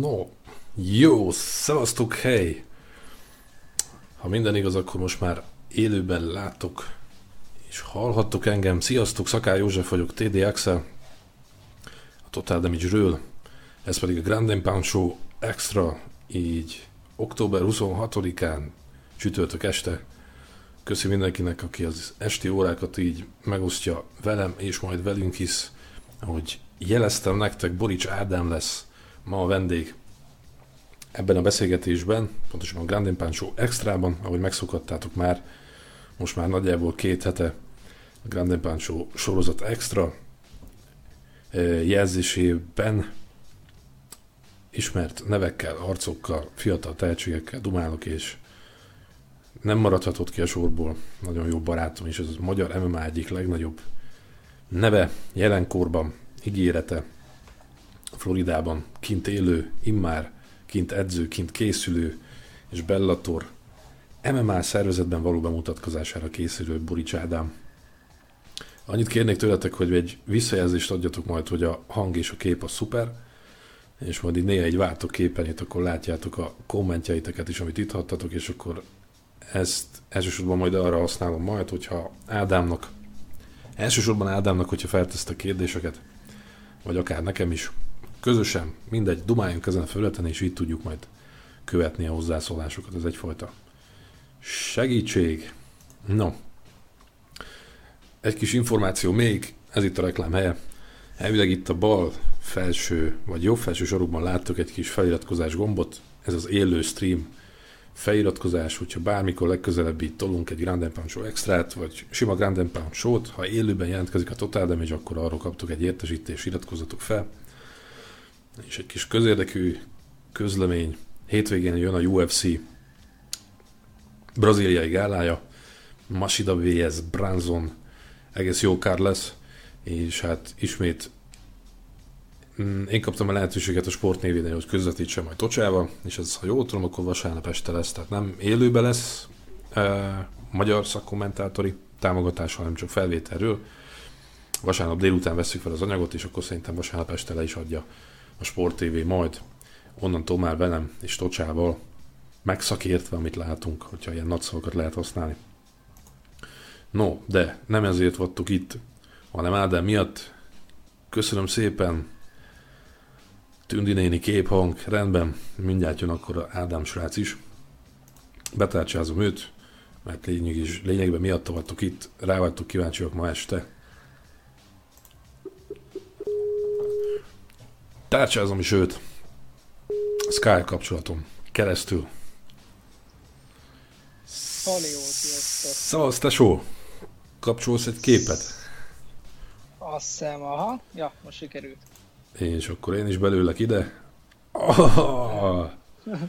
No, jó, szevasztok, hely! Ha minden igaz, akkor most már élőben látok és hallhattok engem. Sziasztok, Szaká József vagyok, TD Axel, a Total Damage-ről. Ez pedig a Grand Pound Show Extra, így október 26-án, csütörtök este. Köszi mindenkinek, aki az esti órákat így megosztja velem és majd velünk hisz. Ahogy jeleztem nektek, Borics Ádám lesz ma a vendég ebben a beszélgetésben, pontosan a Grand Pound Show Extrában, ahogy megszokhattátok már, most már nagyjából két hete a Grand Pound Show sorozat Extra jelzésében ismert nevekkel, arcokkal, fiatal tehetségekkel dumálok, és nem maradhatott ki a sorból. Nagyon jó barátom, és ez a magyar MMA egyik legnagyobb neve jelenkorban, ígérete, Floridában kint élő, immár kint edző, kint készülő, és Bellator MMA szervezetben való bemutatkozására készülő Burics Ádám. Annyit kérnék tőletek, hogy egy visszajelzést adjatok majd, hogy a hang és a kép a szuper, és majd így néha egy váltok képernyőt, akkor látjátok a kommentjeiteket is, amit itt hattatok, és akkor ezt elsősorban majd arra használom majd, hogyha Ádámnak, elsősorban Ádámnak, hogyha feltesztek kérdéseket, vagy akár nekem is, közösen, mindegy, dumáljunk ezen a felületen, és így tudjuk majd követni a hozzászólásokat. Ez egyfajta segítség. No, egy kis információ még, ez itt a reklám helye. Elvileg itt a bal felső, vagy jobb felső sorokban láttok egy kis feliratkozás gombot, ez az élő stream feliratkozás, hogyha bármikor legközelebb itt tolunk egy Grand Pound Show extrát, vagy sima Grand Pound Show-t, ha élőben jelentkezik a Total Damage, akkor arról kaptok egy értesítést, iratkozzatok fel. És egy kis közérdekű közlemény, hétvégén jön a UFC braziliai gálája, Masida vs. Branson, egész jó kár lesz, és hát ismét mm, én kaptam a lehetőséget a sport névénél, hogy közvetítsem majd Tocsával, és ez, ha jól tudom, akkor vasárnap este lesz, tehát nem élőben lesz e, magyar szakkommentátori támogatással, hanem csak felvételről. Vasárnap délután veszük fel az anyagot, és akkor szerintem vasárnap este le is adja a Sport TV majd onnantól már velem és Tocsával megszakértve, amit látunk, hogyha ilyen nagy szavakat lehet használni. No, de nem ezért vattuk itt, hanem Ádám miatt. Köszönöm szépen. Tündi néni képhang, rendben, mindjárt jön akkor Ádám srác is. Betárcsázom őt, mert lényeg is, lényegben miatt vagytok itt, rá vagytok kíváncsiak ma este. Tárcsázom is őt. Skype kapcsolatom keresztül. Szavasz, tesó! Kapcsolsz egy képet? Azt hiszem, aha. Ja, most sikerült. És akkor én is belőlek ide. Oh!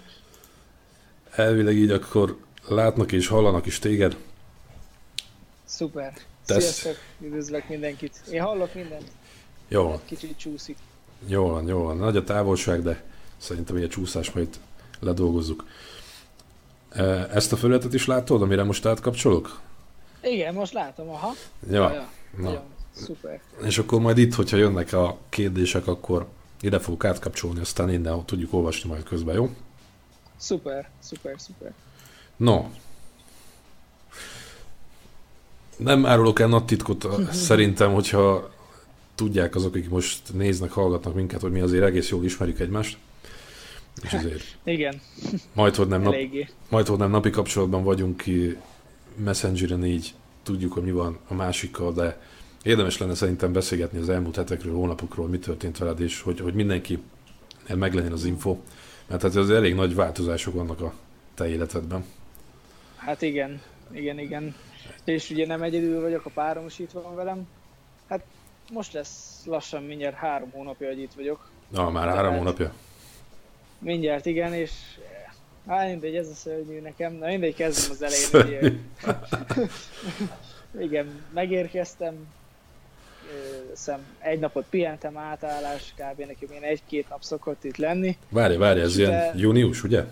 Elvileg így akkor látnak és hallanak is téged. Szuper. Tesz. Sziasztok, üdvözlök mindenkit. Én hallok mindent. Jó Kicsit csúszik. Jó van, jó van. Nagy a távolság, de szerintem egy csúszás majd ledolgozzuk. E, Ezt a felületet is látod, amire most átkapcsolok? Igen, most látom, aha. Ja, ja. na. Jó, szuper. És akkor majd itt, hogyha jönnek a kérdések, akkor ide fogok átkapcsolni, aztán innen tudjuk olvasni majd közben, jó? Szuper, szuper, szuper. No. Nem árulok el nagy titkot szerintem, hogyha tudják azok, akik most néznek, hallgatnak minket, hogy mi azért egész jól ismerjük egymást. És azért Igen, majd, hogy nem, nap, majd, hogy nem napi kapcsolatban vagyunk ki Messengeren, így tudjuk, hogy mi van a másikkal, de érdemes lenne szerintem beszélgetni az elmúlt hetekről, hónapokról, mi történt veled, és hogy, hogy mindenki meglegyen az info. Mert hát az elég nagy változások vannak a te életedben. Hát igen, igen, igen. És ugye nem egyedül vagyok, a párom is itt van velem. Hát most lesz lassan mindjárt három hónapja, hogy itt vagyok. Na, már három hát- hónapja. Mindjárt igen, és hát mindegy, ez a szörnyű nekem. Na mindegy, kezdem az elején. Ugye, igen, megérkeztem, Ö, szem, egy napot pihentem, átállás, kb. nekem ilyen egy-két nap szokott itt lenni. Várj, várj, ez De- ilyen június, ugye?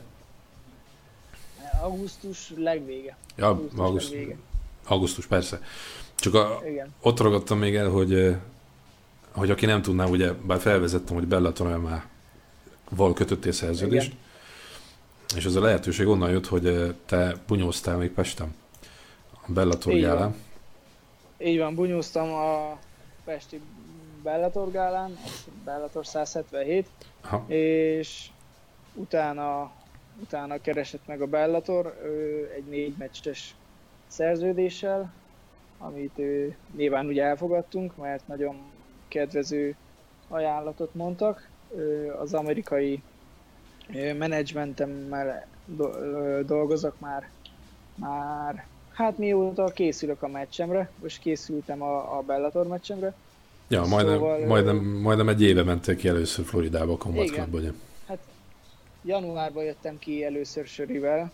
Augusztus legvége. Ja, Augusztus augusztus, legvége. augusztus, persze. Csak a, Igen. ott ragadtam még el, hogy, eh, hogy aki nem tudná, ugye, bár felvezettem, hogy Bellator már val kötöttél szerződést, Igen. és ez a lehetőség onnan jött, hogy te bunyóztál még Pestem, a Bellator Így gálán. Van. Így van, bunyóztam a Pesti Bellator gálán, Bellator 177, Aha. és utána, utána keresett meg a Bellator ő egy négy meccses szerződéssel, amit ő, nyilván ugye elfogadtunk, mert nagyon kedvező ajánlatot mondtak. Az amerikai menedzsmentemmel dolgozok már, már hát mióta készülök a meccsemre, most készültem a, a Bellator meccsemre. Ja, majdnem, szóval, majdnem, majdnem egy éve mentél ki először Floridába a Combat Clubba, ugye? Hát januárban jöttem ki először Sörivel,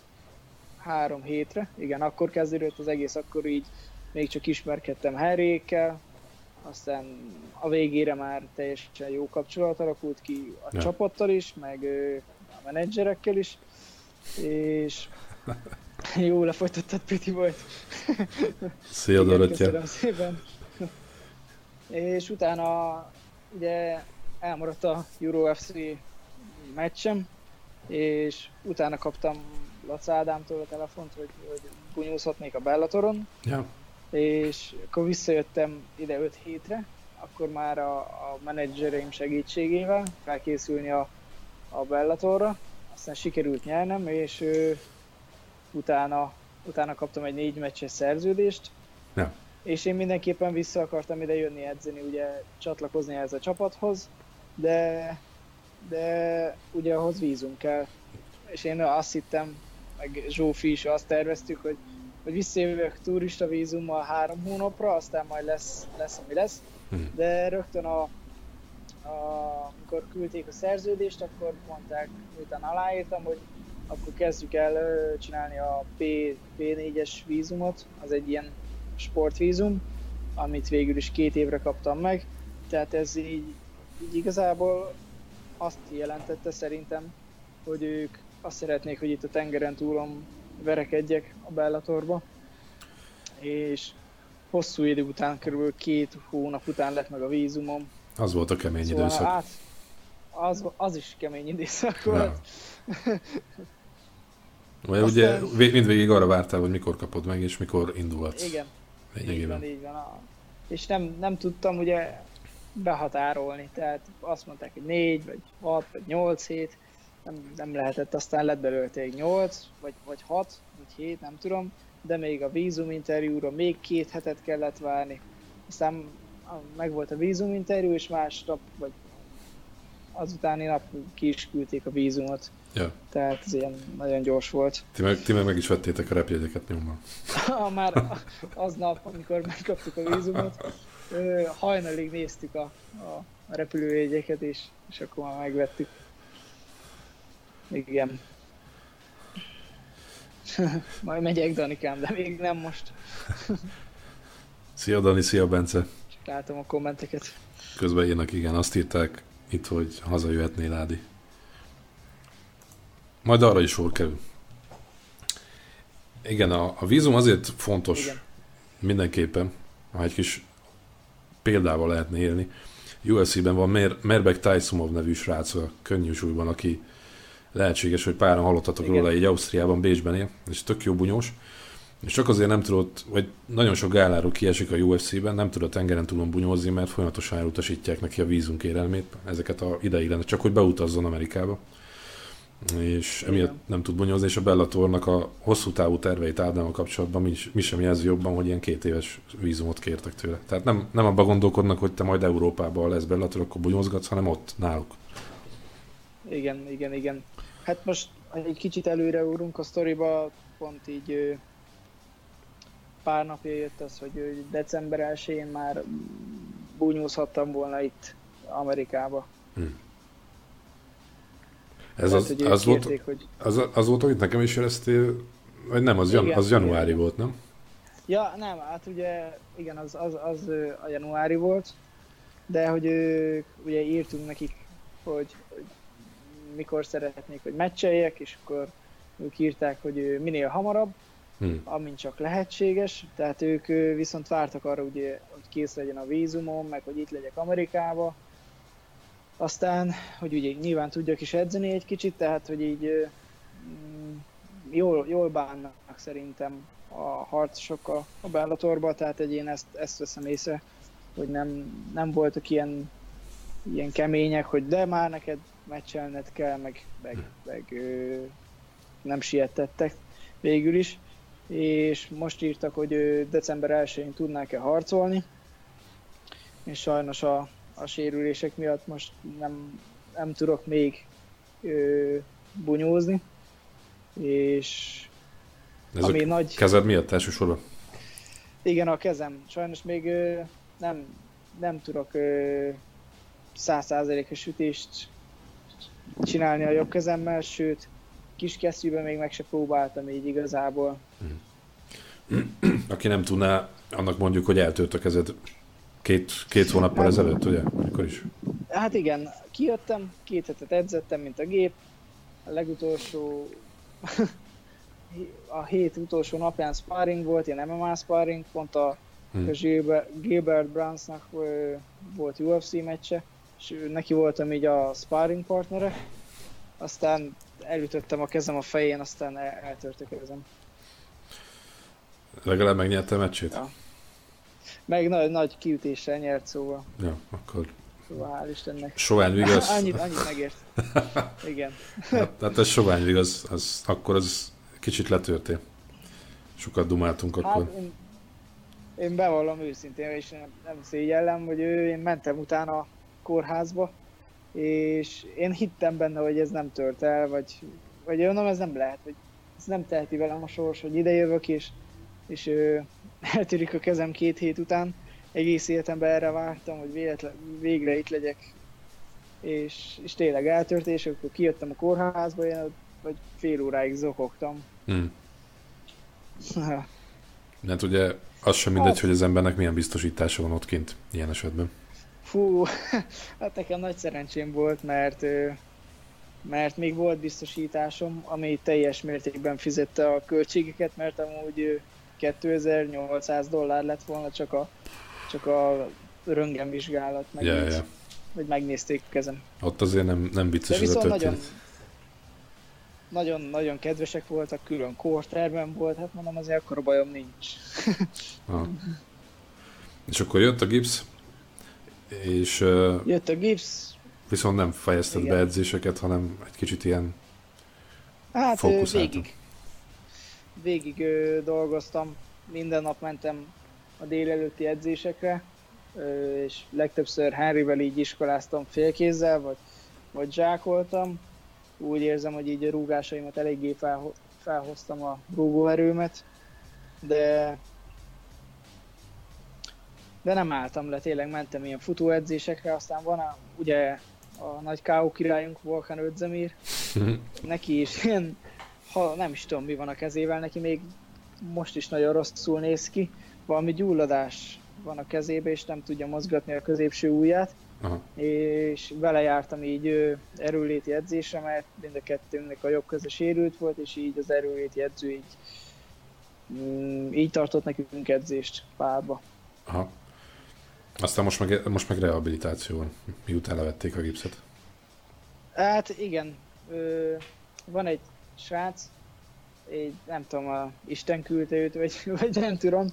három hétre, igen, akkor kezdődött az egész, akkor így még csak ismerkedtem Harryékkel, aztán a végére már teljesen jó kapcsolat alakult ki a ja. csapattal is, meg a menedzserekkel is, és jó lefolytattad Piti volt. Szia Dorottya. Köszönöm szépen. és utána ugye elmaradt a Euro FC meccsem, és utána kaptam Lac Ádámtól a telefont, hogy, hogy bunyózhatnék a Bellatoron. Ja és akkor visszajöttem ide 5 hétre, akkor már a, a menedzsereim segítségével felkészülni a, a Bellatorra, aztán sikerült nyernem, és ő, utána, utána kaptam egy négy meccses szerződést, ja. és én mindenképpen vissza akartam ide jönni edzeni, ugye csatlakozni ez a csapathoz, de, de ugye ahhoz vízunk kell, és én azt hittem, meg Zsófi is azt terveztük, hogy hogy visszajövök turista vízummal három hónapra, aztán majd lesz, lesz ami lesz. Hmm. De rögtön a, a, amikor küldték a szerződést, akkor mondták, miután aláírtam, hogy akkor kezdjük el csinálni a P, P4-es vízumot, az egy ilyen sportvízum, amit végül is két évre kaptam meg. Tehát ez így, így igazából azt jelentette szerintem, hogy ők azt szeretnék, hogy itt a tengeren túlon verekedjek a Bellatorba, és hosszú idő után, körülbelül két hónap után lett meg a vízumom. Az volt a kemény szóval időszak. Hát, az, az is kemény időszak volt. Vagy Aztán... ugye mindvégig arra vártál, hogy mikor kapod meg, és mikor indulhatsz. Igen. Így van, így van. És nem, nem tudtam ugye behatárolni, tehát azt mondták, hogy négy, vagy hat, vagy nyolc hét, nem, nem lehetett, aztán lett belőle 8, vagy, vagy 6, vagy 7, nem tudom, de még a vízuminterjúra még két hetet kellett várni. Aztán meg volt a vízuminterjú, és másnap, vagy azutáni nap ki is küldték a vízumot. Ja. Tehát ez ilyen nagyon gyors volt. Ti meg, ti meg, meg is vettétek a repjegyeket nyomban. Már aznap, amikor megkaptuk a vízumot, hajnalig néztük a, a repülőjegyeket, és, és akkor már megvettük. Igen. Majd megyek Danikám, de még nem most. szia Dani, szia Bence. Csak látom a kommenteket. Közben írnak, igen, azt írták itt, hogy hazajöhetnél Ádi. Majd arra is sor kerül. Igen, a, a vízum azért fontos igen. mindenképpen, ha egy kis példával lehetne élni. UFC-ben van Mer- Merbek Tysumov nevű srác a könnyű súlyban, aki lehetséges, hogy páran hallottatok róla így Ausztriában, Bécsben él, és tök jó bunyós. És csak azért nem tudott, vagy nagyon sok gáláról kiesik a UFC-ben, nem tud a tengeren túlon bunyózni, mert folyamatosan elutasítják neki a vízunkérelmét, ezeket a ideiglenes, csak hogy beutazzon Amerikába. És Igen. emiatt nem tud bunyózni, és a Bellatornak a hosszú távú terveit a kapcsolatban mi, mi sem jelzi jobban, hogy ilyen két éves vízumot kértek tőle. Tehát nem, nem abba gondolkodnak, hogy te majd Európában lesz Bellator, akkor bunyózgatsz, hanem ott, náluk. Igen, igen, igen. Hát most egy kicsit előre úrunk a sztoriba, pont így pár napja jött az, hogy december 1-én már búnyózhattam volna itt Amerikába. Hmm. Ez Tehát, az, az, kérték, volt, hogy... az, az volt, amit nekem is éreztél, vagy nem, az, igen, jan, az januári igen. volt, nem? Ja, nem, hát ugye igen, az, az, az a januári volt, de hogy ugye írtunk nekik, hogy mikor szeretnék, hogy meccseljek, és akkor ők írták, hogy minél hamarabb, hmm. amint csak lehetséges, tehát ők viszont vártak arra, ugye, hogy kész legyen a vízumom, meg hogy itt legyek Amerikába, Aztán, hogy ugye nyilván tudjak is edzeni egy kicsit, tehát hogy így mm, jól, jól bánnak szerintem a harcosok a, a Bellatorba, tehát egy én ezt, ezt veszem észre, hogy nem, nem voltak ilyen, ilyen kemények, hogy de már neked meccselned kell, meg, meg, meg ö, nem sietettek végül is, és most írtak, hogy ö, december 1-én tudnák-e harcolni, és sajnos a, a sérülések miatt most nem, nem tudok még ö, bunyózni, és Ez ami a nagy... kezed miatt elsősorban? Igen, a kezem. Sajnos még ö, nem, nem tudok százszázalékos ütést csinálni a jobb kezemmel, sőt, kis kesztyűben még meg se próbáltam így igazából. Aki nem tudná, annak mondjuk, hogy eltört a kezed két, két hónappal ezelőtt, ugye? Mikor is? Hát igen, kijöttem, két hetet edzettem, mint a gép. A legutolsó, a hét utolsó napján sparring volt, ilyen MMA sparring, pont a hmm. Gilbert Brownsnak volt UFC meccse, és neki voltam így a sparring partnere, aztán elütöttem a kezem a fején, aztán el, eltört a kezem. Legalább megnyerte a meccsét? Ja. Meg nagy, nagy kiütéssel nyert, szóval. Ja, akkor... Szóval hál' Istennek. Sovány Vigasz. annyit, annyit megért. Igen. hát, hát ez Sovány Vigasz, az, akkor az kicsit letörtél. Sokat dumáltunk hát, akkor. Én, én bevallom őszintén, és nem, nem szégyellem, hogy ő, én mentem utána kórházba, és én hittem benne, hogy ez nem tört el, vagy, vagy mondom, ez nem lehet, hogy ez nem teheti velem a sors, hogy ide jövök, és, és ő, eltörik a kezem két hét után. Egész életemben erre vártam, hogy véletlen, végre itt legyek, és, és tényleg eltört, és akkor kijöttem a kórházba, én vagy fél óráig zokogtam. Hmm. Hát ugye az sem mindegy, hát, hogy az embernek milyen biztosítása van ott kint ilyen esetben. Fú, hát nekem nagy szerencsém volt, mert mert még volt biztosításom, ami teljes mértékben fizette a költségeket, mert amúgy 2800 dollár lett volna csak a, csak a röntgenvizsgálat, meg yeah, yeah. hogy megnézték a kezem. Ott azért nem, nem vicces De viszont nagyon, nagyon, nagyon kedvesek voltak, külön kórterben volt, hát mondom, azért akkor bajom nincs. ah. És akkor jött a gipsz, és... Uh, jött a gipsz. Viszont nem fejezted Igen. be edzéseket, hanem egy kicsit ilyen Hát végig. Végig ö, dolgoztam, minden nap mentem a délelőtti edzésekre, ö, és legtöbbször Henryvel így iskoláztam félkézzel, vagy, vagy zsákoltam, úgy érzem, hogy így a rúgásaimat eléggé fel, felhoztam a rúgóerőmet, de de nem álltam le, tényleg mentem ilyen futóedzésekre, aztán van a, ugye a nagy K.O. királyunk, Volkan Ödzemir, neki is ilyen, ha nem is tudom mi van a kezével, neki még most is nagyon rosszul néz ki, valami gyulladás van a kezébe, és nem tudja mozgatni a középső ujját, Aha. és vele jártam így erőléti edzésre, mert mind a kettőnknek a jobb köze sérült volt, és így az erőléti edző így, mm, így tartott nekünk edzést párba. Aha. Aztán most meg, most meg rehabilitáció van, miután levették a gipszet. Hát igen, ö, van egy srác, egy, nem tudom, a Isten küldte őt, vagy, vagy nem tudom,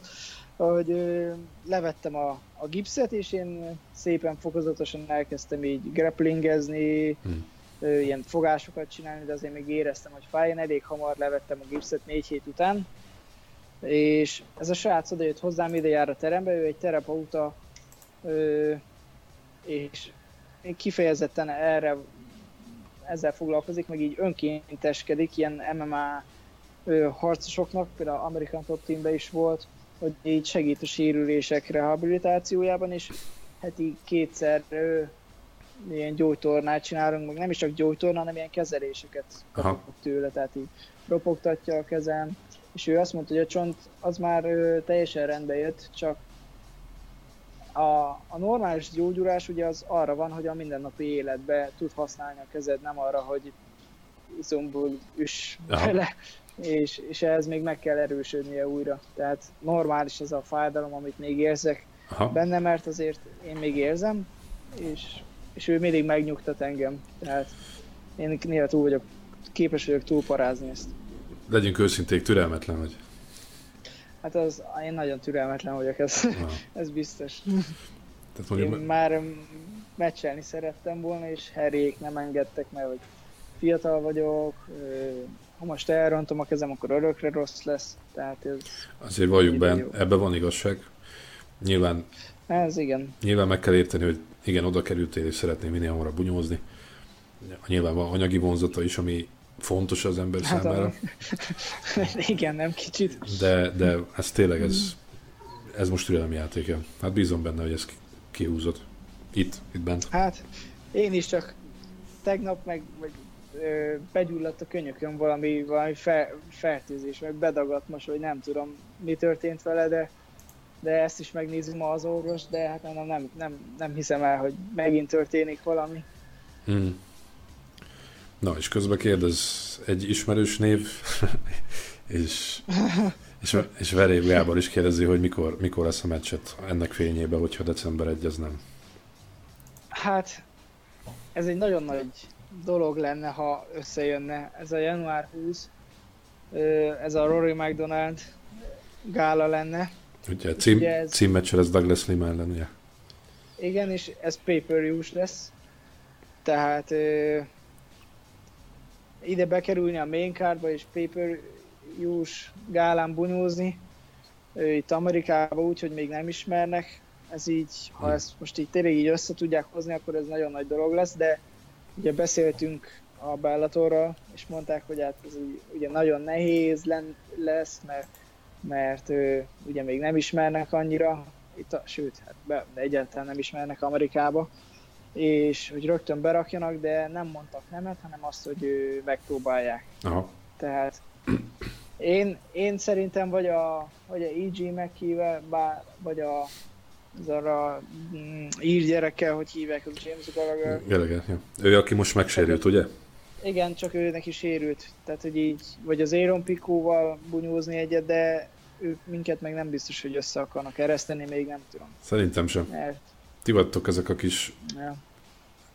hogy ö, levettem a, a gipszet, és én szépen fokozatosan elkezdtem így grapplingezni, hmm. ö, ilyen fogásokat csinálni, de azért még éreztem, hogy fáj. Én elég hamar levettem a gipszet négy hét után, és ez a srác oda jött hozzám, ide jár a terembe, ő egy terapeuta, és kifejezetten erre ezzel foglalkozik, meg így önkénteskedik, ilyen MMA harcosoknak, például American Top Teamben is volt, hogy így segít a sérülések rehabilitációjában, és heti kétszer ö, ilyen gyógytornát csinálunk, meg nem is csak gyógytorna, hanem ilyen kezeléseket kapok tőle, tehát így ropogtatja a kezem, és ő azt mondta, hogy a csont az már ö, teljesen rendbe jött, csak a, a normális gyógyulás ugye az arra van, hogy a mindennapi életbe tud használni a kezed, nem arra, hogy izomból üs bele, és, és ehhez még meg kell erősödnie újra. Tehát normális ez a fájdalom, amit még érzek Aha. benne, mert azért én még érzem, és és ő mindig megnyugtat engem. Tehát én néha túl vagyok, képes vagyok túlparázni ezt. Legyünk őszinték, türelmetlen vagy. Hát az, én nagyon türelmetlen vagyok, ez, ez biztos. Tehát Én mondjuk, már meccselni szerettem volna, és Harryék nem engedtek, mert hogy fiatal vagyok, ha most elrontom a kezem, akkor örökre rossz lesz. Tehát ez, azért valljuk be, ebben van igazság. Nyilván, ez igen. nyilván meg kell érteni, hogy igen, oda kerültél, és szeretném minél hamarabb bunyózni. Nyilván van anyagi vonzata is, ami fontos az ember Hát számára, ami, igen, nem kicsit. de, de ez tényleg, ez, ez most türelemjátéka. Hát bízom benne, hogy ez ki- kihúzott. Itt, itt bent. Hát én is csak tegnap meg, meg ö, begyulladt a könyökön valami, valami fer, fertőzés, meg bedagadt most, vagy nem tudom mi történt vele, de, de ezt is megnézzük ma az orvos, de hát nem, nem, nem, nem hiszem el, hogy megint történik valami. Hmm. Na, és közben kérdez egy ismerős név, és, és, és Verév Gábor is kérdezi, hogy mikor, mikor lesz a meccset ennek fényében, hogyha december 1 az nem. Hát ez egy nagyon nagy dolog lenne, ha összejönne. Ez a január 20, ö, ez a Rory McDonald gála lenne. Ugye cím, Ugye ez- címmeccsel ez Douglas Lima ellen, ugye? Igen, és ez pay per lesz. Tehát ide bekerülni a main cardba és pay per gálán bunyózni, itt Amerikában úgy, hogy még nem ismernek, ez így, ha ezt most így tényleg így össze tudják hozni, akkor ez nagyon nagy dolog lesz, de ugye beszéltünk a Bellatorral, és mondták, hogy hát ez úgy, ugye nagyon nehéz len, lesz, mert, mert ö, ugye még nem ismernek annyira, itt a, sőt, hát be, egyáltalán nem ismernek Amerikába, és hogy rögtön berakjanak, de nem mondtak nemet, hanem azt, hogy ő, megpróbálják. Aha. Tehát én, én szerintem vagy a, vagy a E.G. meghíve, bár, vagy a az arra mm, ír gyerekkel, hogy hívják, az James Gallagher. Gallagher, ja. Ő, aki most megsérült, ugye? Igen, csak ő neki sérült. Tehát, hogy így, vagy az Aaron Pikóval bunyózni egyet, de ők minket meg nem biztos, hogy össze akarnak ereszteni, még nem tudom. Szerintem sem. Mert, Ti vagytok ezek a kis ja.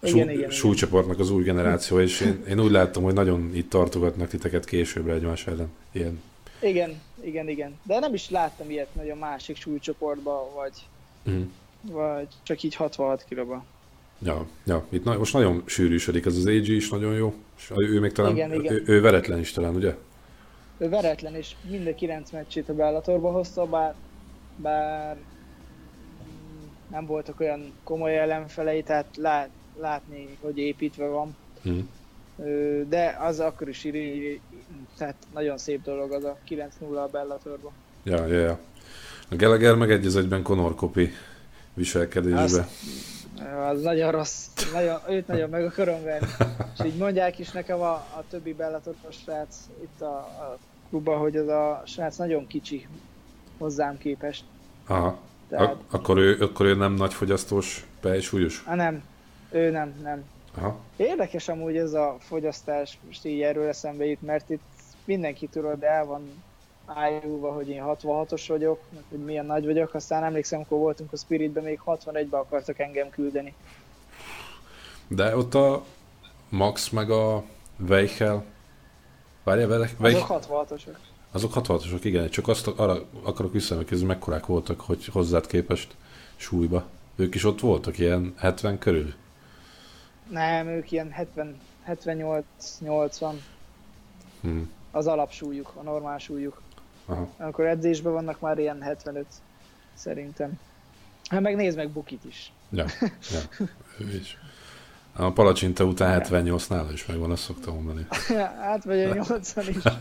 sú, Igen, súlycsoportnak az új generáció, és én, én úgy láttam, hogy nagyon itt tartogatnak titeket későbbre egymás ellen. Ilyen. igen, igen, igen. De nem is láttam ilyet nagyon másik súlycsoportba, vagy, Mm. vagy csak így 66 kilóba. Ja, ja, itt na, most nagyon sűrűsödik, ez az AG is nagyon jó, és ő, még talán, Igen, igen. Ő, ő veretlen is talán, ugye? Ő veretlen, és mind a kilenc meccsét a Bellatorba hozta, bár, bár nem voltak olyan komoly ellenfelei, tehát lát, látni, hogy építve van. Mm. Ö, De az akkor is iri, tehát nagyon szép dolog az a 9-0 a Bellatorba. Ja, ja, ja. A Gallagher meg egy az egyben Conor Kopi viselkedésbe. Azt- Az nagyon rossz, nagyon, őt nagyon meg akarom venni. És így mondják is nekem a, a többi Bellatoros srác itt a, a klubban, hogy az a srác nagyon kicsi hozzám képest. Aha. Tehát, Ak- akkor, ő, akkor ő nem nagy fogyasztós, súlyos? á, nem, ő nem, nem. Aha. Érdekes amúgy ez a fogyasztás, most így erről eszembe jut, mert itt mindenki tudod, el van ájulva, hogy én 66-os vagyok, hogy milyen nagy vagyok, aztán emlékszem, amikor voltunk a Spiritben, még 61-be akartak engem küldeni. De ott a Max meg a Weichel, várjál, Weich, Azok Weich, 66-osok. Azok 66-osok, igen, csak azt arra akarok visszaemlékezni, mekkorák voltak, hogy hozzád képest súlyba. Ők is ott voltak, ilyen 70 körül? Nem, ők ilyen 70, 78-80 Hm. az alapsúlyuk, a normál súlyuk. Aha. Amikor edzésben vannak már ilyen 75 szerintem. Hát meg nézd meg Bukit is. Ja, ja, ő is. A palacsinta után 78 nála is megvan, azt szoktam mondani. hát vagy a 80 is.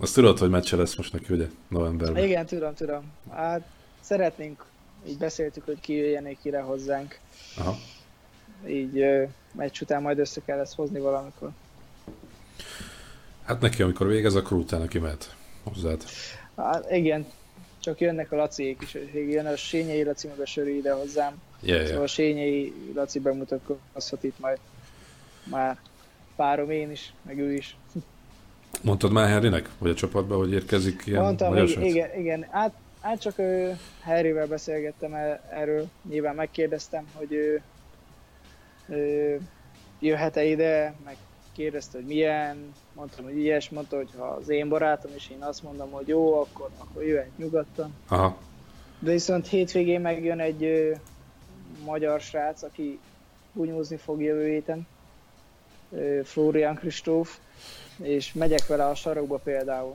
Azt tudod, hogy meccse lesz most neki, ugye? Novemberben. Igen, tudom, tudom. Hát szeretnénk, így beszéltük, hogy kijöjjenék ide hozzánk. Aha. Így meccs után majd össze kell ezt hozni valamikor. Hát neki, amikor végez, akkor utána kimehet hozzád. Hát igen, csak jönnek a Laciék is, jön a Sényei Laci meg a Söri ide hozzám. Yeah, Szóval yeah. a Sényei Laci bemutatkozhat itt majd már párom én is, meg ő is. Mondtad már Henrynek, vagy a csapatban, hogy érkezik ilyen Mondtam, igen, igen, igen, hát Hát csak ő, Harryvel beszélgettem erről, nyilván megkérdeztem, hogy ő, ő jöhet-e ide, meg kérdezte, hogy milyen, mondtam, hogy ilyes, mondta, hogy ha az én barátom, és én azt mondom, hogy jó, akkor, akkor jöhet nyugodtan. Aha. De viszont hétvégén megjön egy magyar srác, aki bunyózni fog jövő héten, Florian Kristóf, és megyek vele a sarokba például.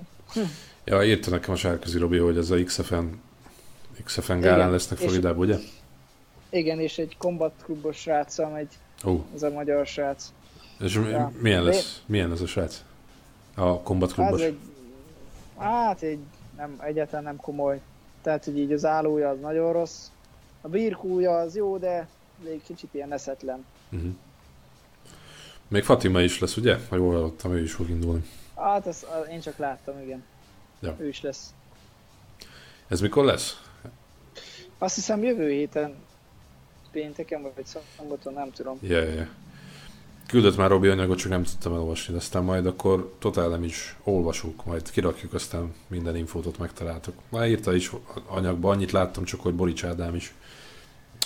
Ja, írta nekem a Sárközi Robi, hogy ez a XFN, XFN gálán Igen, lesznek és- Floridába, ugye? Igen, és egy combat klubos sráccal megy, Ó, ez a magyar srác. és Ja. milyen lesz? Milyen ez a srác? A Combat Hát egy, hát egy, nem, egyáltalán nem komoly. Tehát, hogy így az állója az nagyon rossz. A birkúja az jó, de egy kicsit ilyen eszetlen. Uh-huh. Még Fatima is lesz, ugye? Ha jól hallottam, ő is fog indulni. Hát ezt a- én csak láttam, igen. Ja. Ő is lesz. Ez mikor lesz? Azt hiszem jövő héten pénteken vagy szombaton, nem tudom. Ja, ja, ja. Küldött már Robi anyagot, csak nem tudtam elolvasni, de aztán majd akkor totál nem is olvasunk, majd kirakjuk, aztán minden infót ott megtaláltok. Már írta is anyagba, annyit láttam csak, hogy Borics Ádám is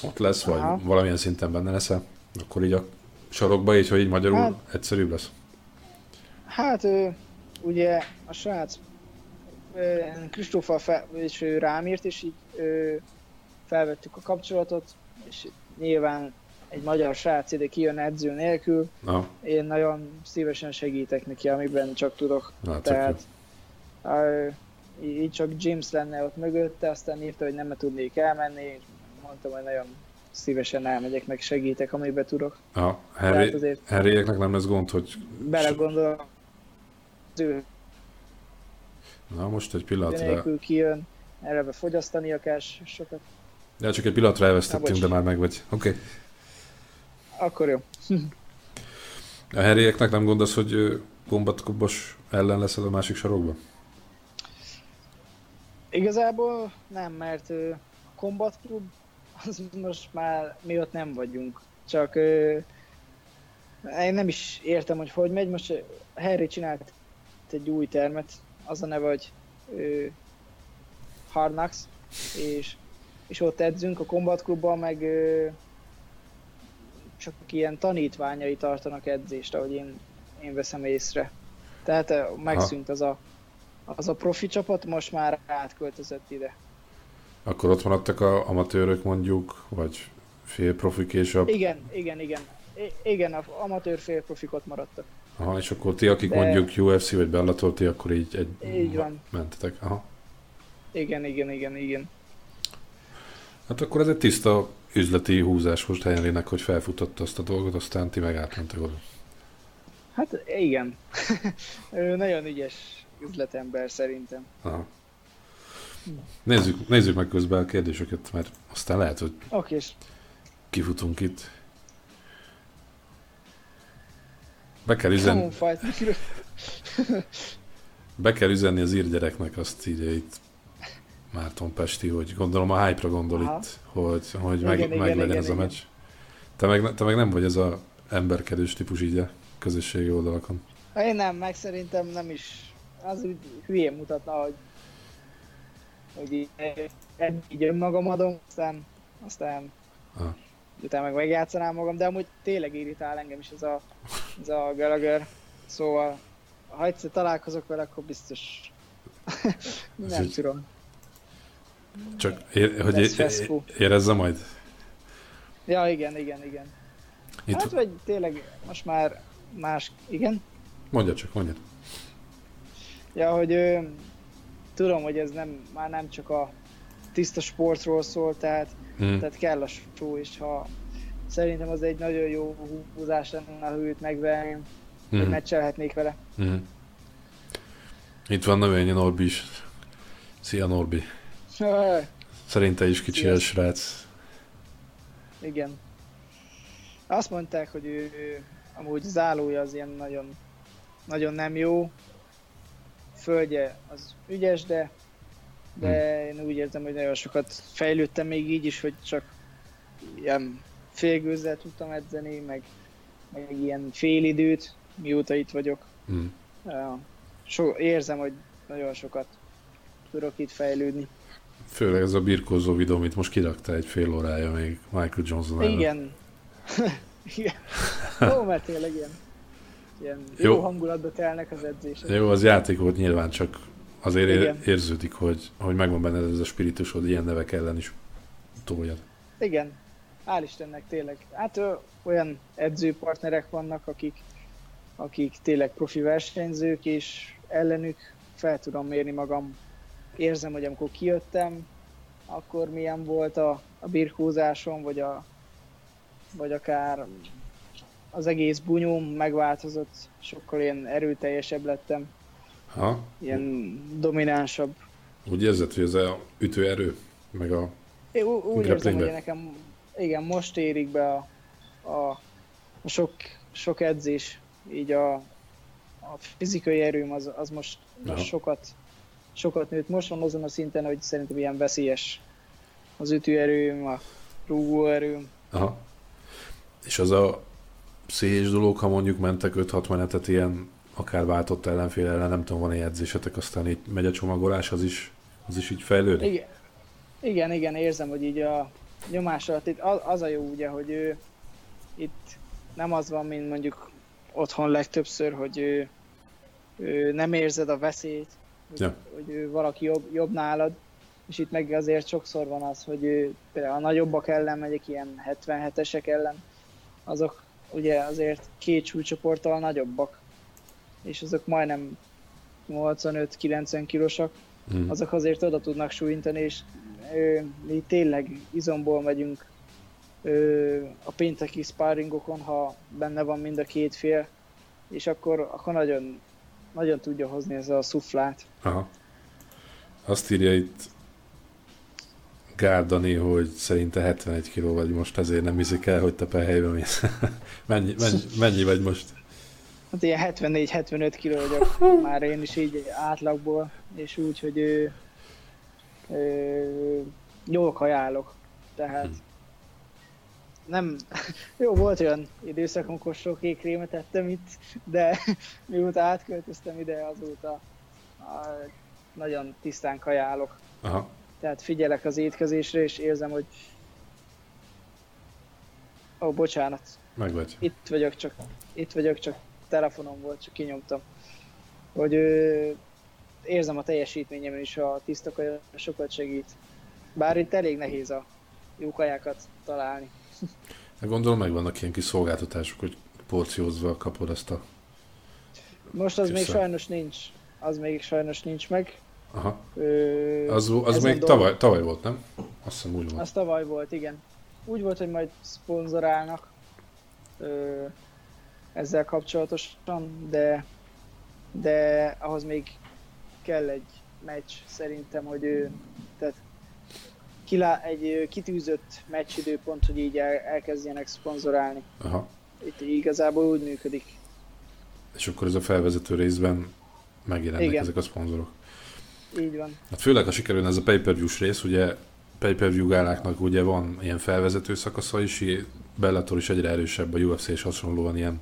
ott lesz, vagy Aha. valamilyen szinten benne lesz akkor így a sarokba, így, hogy így magyarul Hát- egyszerűbb lesz. Hát ő, ugye a srác ö, Kristóffal fel, és ő rám írt, és így ö, felvettük a kapcsolatot, és nyilván egy magyar srác ide kijön edző nélkül, Na, én nagyon szívesen segítek neki, amiben csak tudok. na tök Tehát így csak James lenne ott mögötte, aztán írta, hogy nem tudnék elmenni, és mondtam, hogy nagyon szívesen elmegyek, meg segítek, amiben tudok. A Henryeknek nem lesz gond, hogy belegondolom, ő na most egy pillanatra, nélkül kijön, erre fogyasztania kell sokat. ja, csak egy pillanatra elvesztettünk, de már meg vagy. Oké. Okay. Akkor jó. A Henryeknek nem gondolsz, hogy Klubos ellen leszel a másik sarokban? Igazából nem, mert a Combat Club az most már mi ott nem vagyunk. Csak én nem is értem, hogy hogy megy. Most Harry csinált egy új termet, az a neve, hogy Hard Knocks, és, és ott edzünk a Combat Clubban, meg csak ilyen tanítványai tartanak edzést, ahogy én, én veszem észre. Tehát megszűnt az a az a profi csapat most már átköltözött ide. Akkor ott maradtak a amatőrök mondjuk, vagy fél profik és a... Igen, igen, igen. I- igen, a amatőr félprofikot maradtak. Aha, és akkor ti, akik De- mondjuk UFC vagy Bellator, ti akkor így egy... Így van. Mentetek. Aha. Igen, igen, igen, igen. Hát akkor ez egy tiszta üzleti húzás most Henrynek, hogy felfutotta azt a dolgot, aztán ti meg átmentek oda. Hát igen. ő nagyon ügyes üzletember szerintem. Aha. Nézzük, nézzük meg közben a kérdéseket, mert aztán lehet, hogy Oké, és kifutunk itt. Be kell, üzen, Common Fight. be kell üzenni az írgyereknek, azt írja itt Márton Pesti, hogy gondolom a hype-ra gondol Aha. itt, hogy, hogy Igen, meg, igen, meg legyen igen, ez a meccs. Te meg, te meg nem vagy ez a emberkedős típus így a közösségi oldalakon. Én nem, meg szerintem nem is. Az úgy hülyén mutatna, hogy hogy így, így önmagam adom, aztán, aztán Aha. utána meg megjátszanám magam, de amúgy tényleg irritál engem is ez a, ez a Gallagher. Szóval, ha egyszer találkozok vele, akkor biztos nem tudom. Csak ér, hogy é, érezze majd. Ja, igen, igen, igen. Itt, Hát vagy tényleg most már más, igen? mondja csak, mondja. Ja, hogy ö, tudom, hogy ez nem, már nem csak a tiszta sportról szól, tehát, Hmm. tehát kell a show, és ha szerintem az egy nagyon jó húzás lenne, ha őt hogy Hmm. meccselhetnék vele. Hmm. Itt van Növényi Norbi is. Szia Norbi. Szerinte is kicsi a srác. Igen. Azt mondták, hogy ő, ő amúgy zálója az ilyen nagyon, nagyon nem jó. Földje az ügyes, de, de én úgy érzem, hogy nagyon sokat fejlődtem még így is, hogy csak ilyen félgőzzel tudtam edzeni, meg, meg ilyen félidőt, mióta itt vagyok. Hmm. So, érzem, hogy nagyon sokat tudok itt fejlődni. Főleg ez a birkózó videó, amit most kirakta egy fél órája még Michael Johnson ellen. Igen. Igen. Ó, mert tényleg ilyen, ilyen jó. jó hangulatba telnek az edzések. Jó, az játék volt nyilván, csak azért Igen. érződik, hogy, hogy megvan benned ez a spiritus, hogy ilyen nevek ellen is toljad. Igen, hál' Istennek tényleg. Hát ö, olyan edzőpartnerek vannak, akik, akik tényleg profi versenyzők, és ellenük fel tudom mérni magam. Érzem, hogy amikor kijöttem, akkor milyen volt a, a birkózásom, vagy, a, vagy akár az egész bunyóm megváltozott, sokkal ilyen erőteljesebb lettem. Ha? Ilyen dominánsabb. Úgy érzed, hogy ez a ütőerő, meg a Én úgy érzem, hogy nekem igen, most érik be a, a, a sok, sok edzés, így a, a fizikai erőm az, az most, most sokat, sokat nőtt. Most van azon a szinten, hogy szerintem ilyen veszélyes az ütőerőm, a rúgóerőm. Aha. És az a széles dolog, ha mondjuk mentek 5-6 menetet ilyen akár váltott ellenfél ellen, nem tudom, van-e edzésetek, aztán így megy a csomagolás, az is, az is így fejlődik? Igen. Igen, igen, érzem, hogy így a nyomás alatt itt az a jó ugye, hogy ő itt nem az van, mint mondjuk otthon legtöbbször, hogy ő, ő nem érzed a veszélyt, hogy, ja. hogy ő valaki jobb, jobb nálad, és itt meg azért sokszor van az, hogy ő, például a nagyobbak ellen megyek, ilyen 77-esek ellen, azok ugye azért két súlycsoporttal nagyobbak, és azok majdnem 85-90 kilósak, mm. azok azért oda tudnak súlyintani, és mi tényleg izomból megyünk a pénteki sparringokon, ha benne van mind a két fél, és akkor, akkor nagyon, nagyon tudja hozni ez a szuflát. Aha. Azt írja itt Gárdani, hogy szerinte 71 kg vagy most, ezért nem hiszik el, hogy te pehelybe mész. mennyi, mennyi, mennyi vagy most? Hát ilyen 74-75 kg vagyok már én is így átlagból, és úgy, hogy ő, jól kajálok, tehát hm. Nem, jó volt olyan időszak, amikor sok ékrémet ettem itt, de mióta átköltöztem ide, azóta a, nagyon tisztán kajálok. Aha. Tehát figyelek az étkezésre, és érzem, hogy Ó, oh, bocsánat. Meg vagy. Itt vagyok, csak, itt vagyok, csak telefonom volt, csak kinyomtam. Hogy ö, érzem a teljesítményemen is a tiszta kaja sokat segít. Bár itt elég nehéz a jó kajákat találni. De gondolom megvannak ilyen kis szolgáltatások, hogy porciózva kapod ezt a... Most az még sajnos nincs. Az még sajnos nincs meg. Aha. Ö, az az még tavaly, tavaly volt, nem? Azt hiszem úgy volt. Az tavaly volt, igen. Úgy volt, hogy majd szponzorálnak ö, ezzel kapcsolatosan, de de ahhoz még kell egy meccs szerintem, hogy ő, tehát kilá, egy kitűzött meccsidőpont, hogy így el, elkezdjenek szponzorálni. Aha. Itt igazából úgy működik. És akkor ez a felvezető részben megjelennek Igen. ezek a szponzorok. Így van. Hát főleg, ha sikerül ez a pay-per-view rész, ugye pay-per-view gáláknak ugye van ilyen felvezető szakasza is, Bellator is egyre erősebb, a UFC és hasonlóan ilyen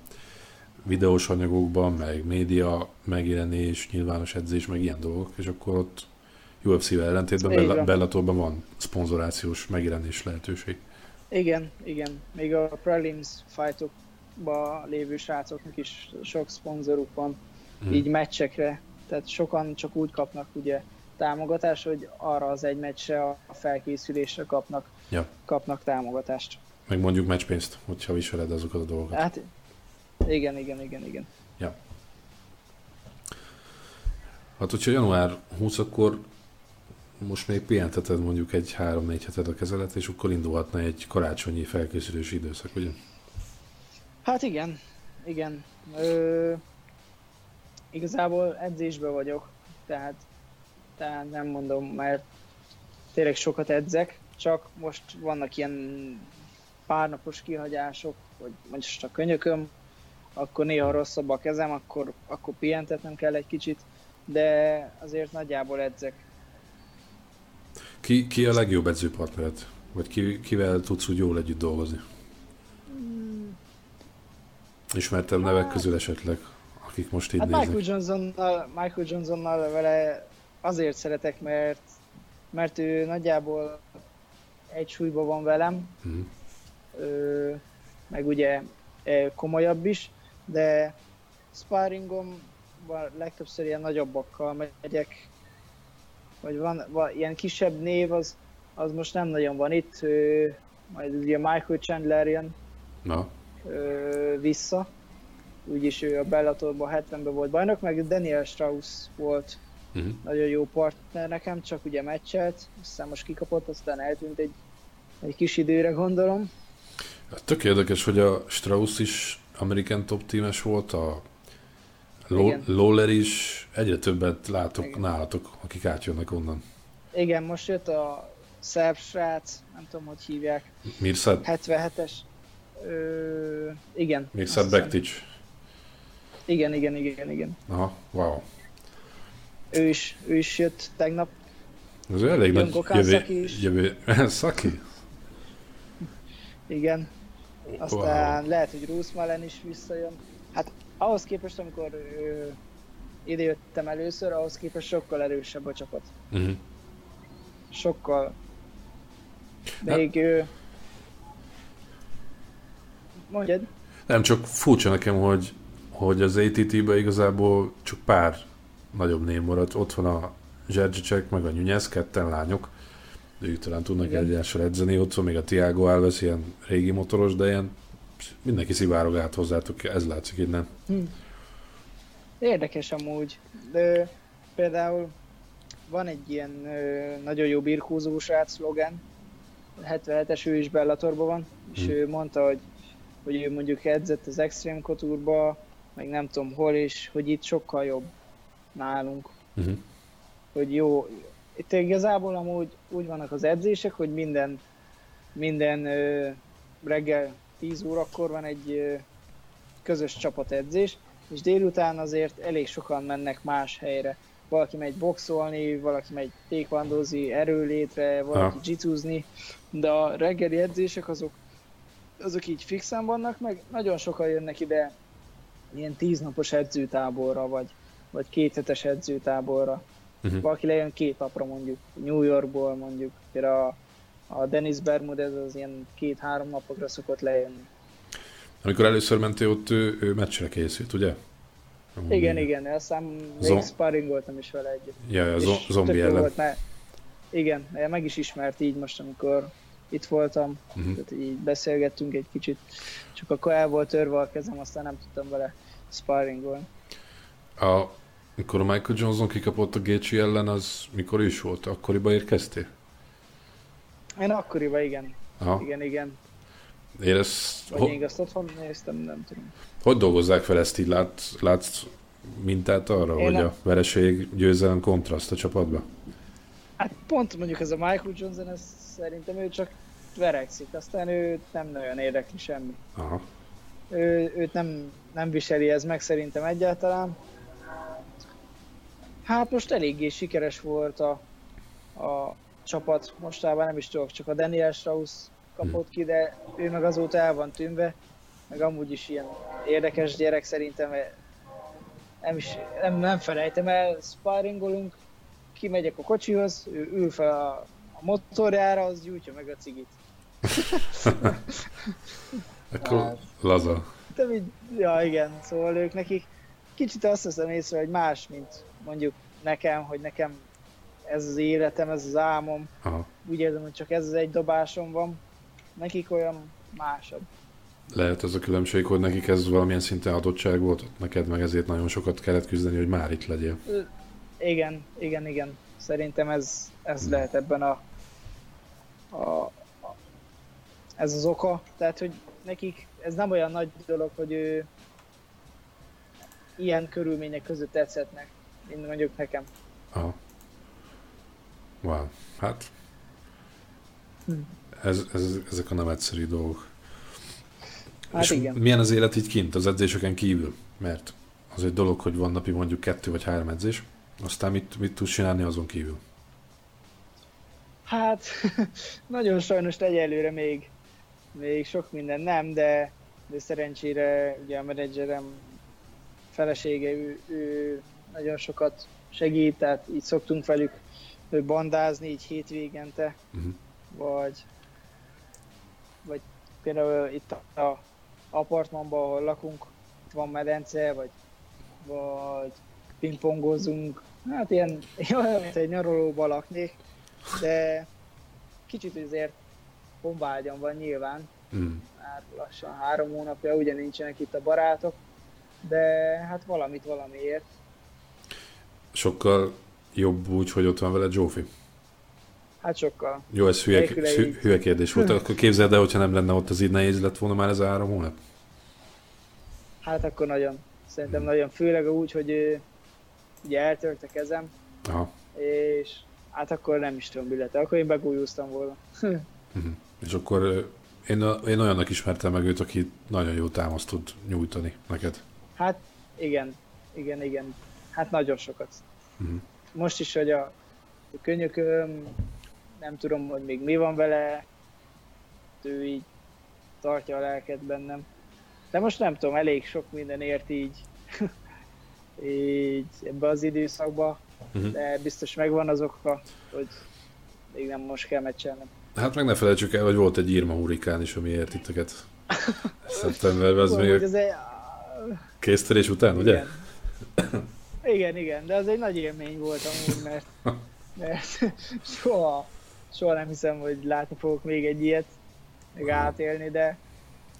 videós anyagokban, meg média megjelenés, nyilvános edzés, meg ilyen dolgok, és akkor ott UFC-vel ellentétben Bella, Bellatorban van szponzorációs megjelenés lehetőség. Igen, igen. Még a prelims fightokban lévő srácoknak is sok szponzoruk van, hmm. így meccsekre. Tehát sokan csak úgy kapnak ugye támogatást, hogy arra az egy meccsre a felkészülésre kapnak, ja. kapnak támogatást. Meg mondjuk meccspénzt, hogyha viseled azokat a dolgokat. Hát igen, igen, igen, igen. Ja. Hát, hogyha január 20 akkor most még pihenteted mondjuk egy 3-4 heted a kezelet, és akkor indulhatna egy karácsonyi felkészülési időszak, ugye? Hát igen, igen. Ö, igazából edzésben vagyok, tehát, tehát nem mondom, mert tényleg sokat edzek, csak most vannak ilyen párnapos kihagyások, hogy most a könyököm, akkor néha rosszabb a kezem, akkor, akkor pihentetnem kell egy kicsit, de azért nagyjából edzek. Ki, ki a legjobb edzőpartnered? Vagy ki, kivel tudsz úgy jól együtt dolgozni? Hmm. Ismertem nevek hát, közül esetleg, akik most így hát néznek. Michael Johnsonnal, Michael Johnsonnal vele azért szeretek, mert mert ő nagyjából egy súlyban van velem, Mhm. ö, meg ugye komolyabb is, de sparringom legtöbbször ilyen nagyobbakkal megyek, vagy van, van ilyen kisebb név, az, az most nem nagyon van itt, ö, majd ugye Michael Chandler jön Na, ö, vissza, úgyis ő a Bellatorban 70-ben volt bajnok, meg Daniel Strauss volt uh-huh. nagyon jó partner nekem, csak ugye meccselt, aztán most kikapott, aztán eltűnt egy, egy kis időre gondolom. Hát Tök érdekes, hogy a Strauss is American Top Teames volt, a Igen. Lawler is, egyre többet látok Igen. nálatok, akik átjönnek onnan. Igen, most jött a szerb srác, nem tudom, hogy hívják, Mirsad, 77-es. Ö, igen. Mirsad. Bektic. Igen, igen, igen, igen. Aha, wow. Ő is, ő is jött tegnap. Ez elég Jön nagy Gokán is. jövő... Szaki? Igen. Aztán lehet, hogy Bruce Malen is visszajön. Hát ahhoz képest, amikor ö, ide jöttem először, ahhoz képest sokkal erősebb a csapat. Uh-huh. Sokkal. Hát- Még... Ö, mondjad. Nem, csak furcsa nekem, hogy, hogy az ATT-ben igazából csak pár nagyobb név maradt. Ott van a Zserzsicsek, meg a Nyunyesz, ketten lányok. Ők talán tudnak Igen. egyással edzeni. Ott van még a Tiago Alves, ilyen régi motoros, de ilyen mindenki szivárog át hozzátok, ez látszik innen. Hm. Érdekes amúgy. De például van egy ilyen ö, nagyon jó birkózó srác, Logan, 77-es, ő is Bellatorban van, és Hm. ő mondta, hogy, hogy ő mondjuk edzett az Extreme Couture-ba, meg nem tudom hol, és hogy itt sokkal jobb nálunk. Uh-huh. Hogy jó, itt igazából amúgy úgy vannak az edzések, hogy minden, minden ö, reggel 10 órakor van egy közös csapatedzés, és délután azért elég sokan mennek más helyre. Valaki megy boxolni, valaki megy tékvandózni, erőlétre, valaki Ha. de a reggeli edzések azok, azok így fixen vannak, meg nagyon sokan jönnek ide ilyen tíznapos edzőtáborra, vagy, vagy kéthetes edzőtáborra. Uh-huh. Valaki lejön két napra mondjuk, New Yorkból mondjuk, például a, a Dennis Bermudez az ilyen két-három napokra szokott lejönni. Amikor először mentél ott, ő, ő meccsre készült, ugye? Amúgy Igen, igen, aztán még Zom- sparringoltam is vele együtt. Ja, ja, zo- zombi ellen. Volt, mert igen, meg is ismert így most, amikor itt voltam, Uh-huh. tehát így beszélgettünk egy kicsit, csak akkor el volt törve a kezem, aztán nem tudtam vele sparringolni. A, mikor a Michael Johnson kikapott a Gaethje ellen, az mikor is volt? Akkoriban érkeztél? Én akkoriban igen, Aha. igen, igen. Érez, Vagy ho, még azt otthon néztem, nem tudom. hogy dolgozzák fel ezt így? Lát, látsz mintát arra, Én hogy nem. a vereség győzelem kontraszt a csapatba? Hát pont mondjuk ez a Michael Johnson, ez szerintem ő csak verekszik, aztán ő nem nagyon érdekli semmi. Aha. Ő, őt nem, nem viseli ez meg szerintem egyáltalán. Hát most eléggé sikeres volt a, a csapat, mostában nem is tudok, csak a Daniel Strauss kapott ki, de ő meg azóta el van tűnve, meg amúgy is ilyen érdekes gyerek szerintem, nem is, nem, nem felejtem el, sparringolunk, kimegyek a kocsihoz, ő ül fel a, a motorjára, az gyújtja meg a cigit. Akkor Hát. laza. De így, ja igen, szóval ők nekik kicsit azt veszem észre, hogy más, mint mondjuk nekem, hogy nekem ez az életem, ez az álmom, Aha. úgy érzem, hogy csak ez az egy dobásom van, nekik olyan másabb. Lehet ez a különbség, hogy nekik ez valamilyen szinten adottság volt, neked meg ezért nagyon sokat kellett küzdeni, hogy már itt legyél. Igen, igen, igen. Szerintem ez, ez lehet ebben a, a, a ez az oka. Tehát, hogy nekik ez nem olyan nagy dolog, hogy ő ilyen körülmények között tetszhetnek, mint mondjuk nekem. Aha. Wow. Hát ez, ez, ezek a nem egyszerű dolgok. Hát És igen. milyen az élet így kint, az edzéseken kívül? Mert az egy dolog, hogy van napi mondjuk kettő vagy három edzés, aztán mit, mit tudsz csinálni azon kívül? Hát, nagyon sajnos egyelőre még, még sok minden nem, de, de szerencsére ugye a menedzserem felesége, ő, ő nagyon sokat segít, tehát így szoktunk velük bandázni így hétvégente, Uh-huh. vagy, vagy például itt a, a apartmanban, ahol lakunk, itt van medence, vagy, vagy pingpongozunk, hát ilyen, olyan, mint egy nyaralóba laknék, de kicsit azért honvágyam van nyilván, Mm. már lassan három hónapja, ugye nincsenek itt a barátok, de hát valamit valamiért. Sokkal jobb úgy, hogy ott van veled Zsófi. Hát sokkal. Jó, ez hülye, hülye kérdés volt. Akkor képzeld el, hogyha nem lenne ott, az így nehéz lett volna már ez a három hónap. Hát akkor nagyon. Szerintem nagyon, főleg úgy, hogy ugye eltört a kezem, Aha. és hát akkor nem is tudom, mi lett. Akkor én begújúztam volna. Uh-huh. És akkor én, én olyannak ismertem meg őt, aki nagyon jó támaszt tud nyújtani neked. Hát igen, igen, igen. Hát nagyon sokat. Uh-huh. Most is, hogy a, a könyököm, nem tudom, hogy még mi van vele, ő így tartja a lelket bennem. De most nem tudom, elég sok mindenért így, így ebbe az időszakba, Uh-huh. de biztos megvan az oka, hogy még nem most kell meccselnem. Hát meg ne felejtsük el, hogy volt egy Irma hurikán is, ami ért titeket. Szeptemberben, az Hogy még ez egy... készterés után, ugye? Igen. igen, igen, de az egy nagy élmény volt amúgy, mert, mert soha, soha nem hiszem, hogy látni fogok még egy ilyet, meg átélni, de,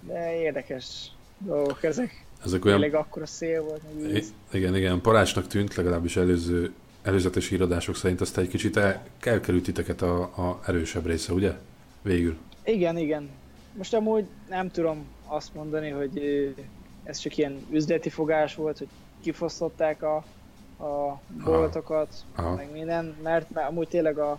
de érdekes dolgok ezek. Ezek olyan Tényleg akkora szél volt, meg I-. Igen, igen, parásnak tűnt, legalábbis előző, előzetes híradások szerint azt egy kicsit el, elkerült titeket a, a erősebb része, ugye? Végül. Igen, igen. Most amúgy nem tudom azt mondani, hogy ez csak ilyen üzleti fogás volt, hogy kifosztották a, a boltokat, Aha. meg minden, mert már amúgy tényleg a,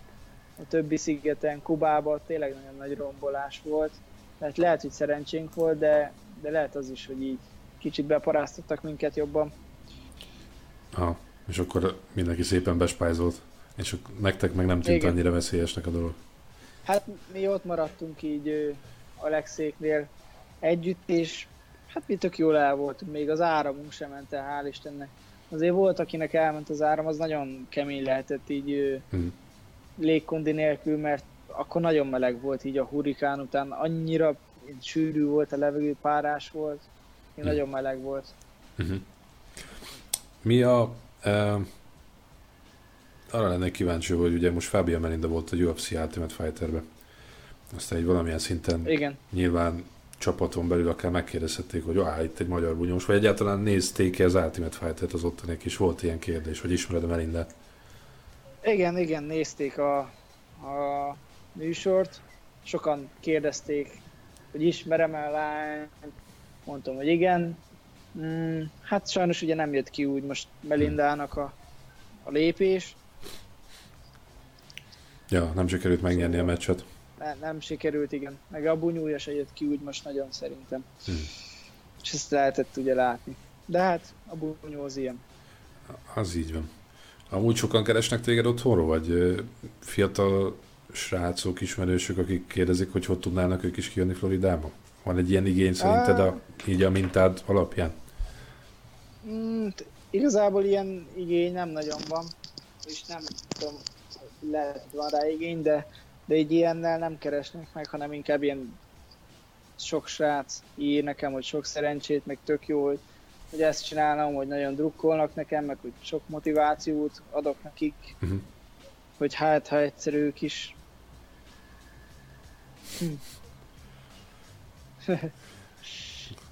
a többi szigeten, Kubában tényleg nagyon nagy rombolás volt. Mert lehet, hogy szerencsénk volt, de, de lehet az is, hogy így kicsit beparáztattak minket jobban. Aha. És akkor mindenki szépen bespájzolt. És nektek meg nem tűnt Igen. annyira veszélyesnek a dolog. Hát mi ott maradtunk így Alexéknél együtt, és hát mi tök jól el voltunk, még az áramunk sem ment el, hál' Istennek. Azért volt, akinek elment az áram, az nagyon kemény lehetett így Hm. légkondi nélkül, mert akkor nagyon meleg volt így a hurikán után, annyira sűrű volt a levegő, párás volt, Hm. nagyon meleg volt. Uh-huh. Mi a... Uh, arra lennék kíváncsi, hogy ugye most Fábia Melinda volt a UFC Ultimate Fighterbe. Aztán egy valamilyen szinten Igen. nyilván csapaton belül akár megkérdezhették, hogy ah, itt egy magyar bunyós, vagy egyáltalán nézték -e az Ultimate Fighter-t az ottaniek is, volt ilyen kérdés, hogy ismered a Melindát? Igen, igen, nézték a, a műsort, sokan kérdezték, hogy ismerem-e a lányt, mondtam, hogy igen. Mm, hát sajnos ugye nem jött ki úgy most Melindának a, a lépés, Ja, nem sikerült megnyerni a meccset. Ne, nem sikerült, igen. Meg a bunyúja se jött ki úgy most nagyon szerintem. Hm. És ezt lehetett ugye látni. De hát a bunyó az ilyen. Az így van. Amúgy sokan keresnek téged otthonról, vagy fiatal srácok, ismerősök, akik kérdezik, hogy hogy tudnának ők is kijönni Floridába? Van egy ilyen igény szerinted a, így a mintád alapján? Mm, igazából ilyen igény nem nagyon van, és nem tudom, lehet van rá igény, de, de így ilyennel nem keresnek meg, hanem inkább ilyen sok srác ír nekem, hogy sok szerencsét, meg tök jó, hogy, hogy ezt csinálom, hogy nagyon drukkolnak nekem, meg hogy sok motivációt adok nekik, Uh-huh. hogy hát, ha egyszer ők is.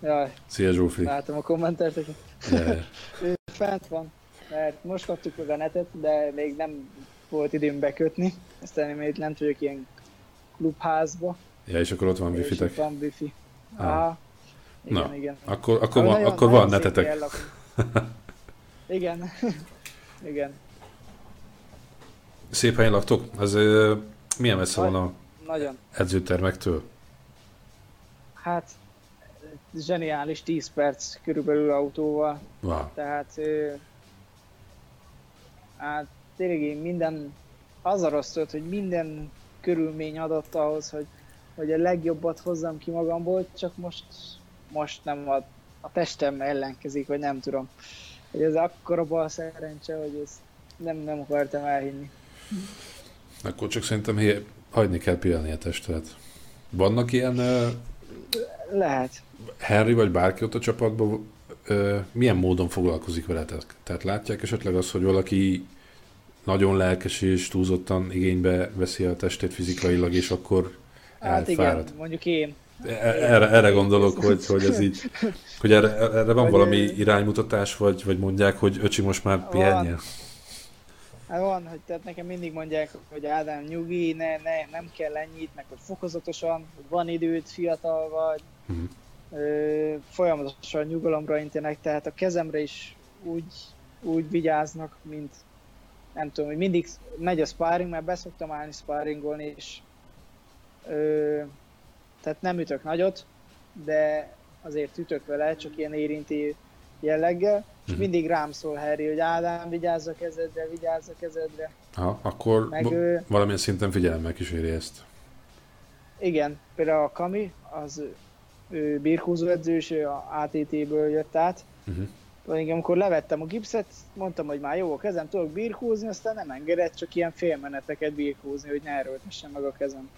Jaj, Szia Zsófi! látom a kommenterteket. Yeah. Ő fent van, mert most kaptuk meg a netet, de még nem volt időm bekötni. Aztán én még lent vagyok ilyen klubházba. Ja, és akkor ott van és wifi-tek. itt van wifi. Ah. Aha. Igen, Na, igen. Akkor, akkor, Ah, van, nagyon- akkor van netetek. Igen. igen. Szép helyen laktok? Az ö, milyen messze van a Nagyon. edzőtermektől? Hát zseniális 10 perc körülbelül autóval. Wow. Tehát hát tényleg én minden az a rossz volt, hogy minden körülmény adott ahhoz, hogy, hogy a legjobbat hozzam ki magamból, csak most, most nem a, a testem ellenkezik, vagy nem tudom. Hogy ez akkora bal szerencse, hogy ez nem, nem akartam elhinni. Akkor csak szerintem hé- hagyni kell pihenni a testet. Vannak ilyen uh, Lehet. Henry vagy bárki ott a csapatban, uh, milyen módon foglalkozik veletek? Tehát látják esetleg azt, hogy valaki nagyon lelkes és túlzottan igénybe veszi a testét fizikailag, és akkor Hát elfárad. igen, mondjuk én. E- Erre, erre gondolok, hogy, hogy ez így, hogy erre, erre van Vagy, valami iránymutatás, vagy, vagy mondják, hogy öcsi, most már pihenjél. Hát van, hogy tehát nekem mindig mondják, hogy Ádám nyugi, ne, ne, nem kell ennyit, meg hogy fokozatosan, hogy van időd, fiatal vagy, Mhm. ö, folyamatosan nyugalomra intenek, tehát a kezemre is úgy, úgy vigyáznak, mint nem tudom, hogy mindig megy a sparring, mert beszoktam állni sparringolni, és ö, tehát nem ütök nagyot, de azért ütök vele, csak ilyen érinti jelleggel, és Mhm. mindig rám szól Harry, hogy Ádám, vigyázz a kezedre, vigyázz a kezedre. Aha, akkor Meg Meg, ő- valamilyen szinten figyelemmel kíséri ezt. Igen, például a Kami, az ő birkózó edző, és ő a ATT-ből jött át. Uh-huh. Pedig amikor levettem a gipszet, mondtam, hogy már jó a kezem, tudok birkózni, aztán nem engedett csak ilyen félmeneteket birkózni, hogy ne erőltessen meg a kezem.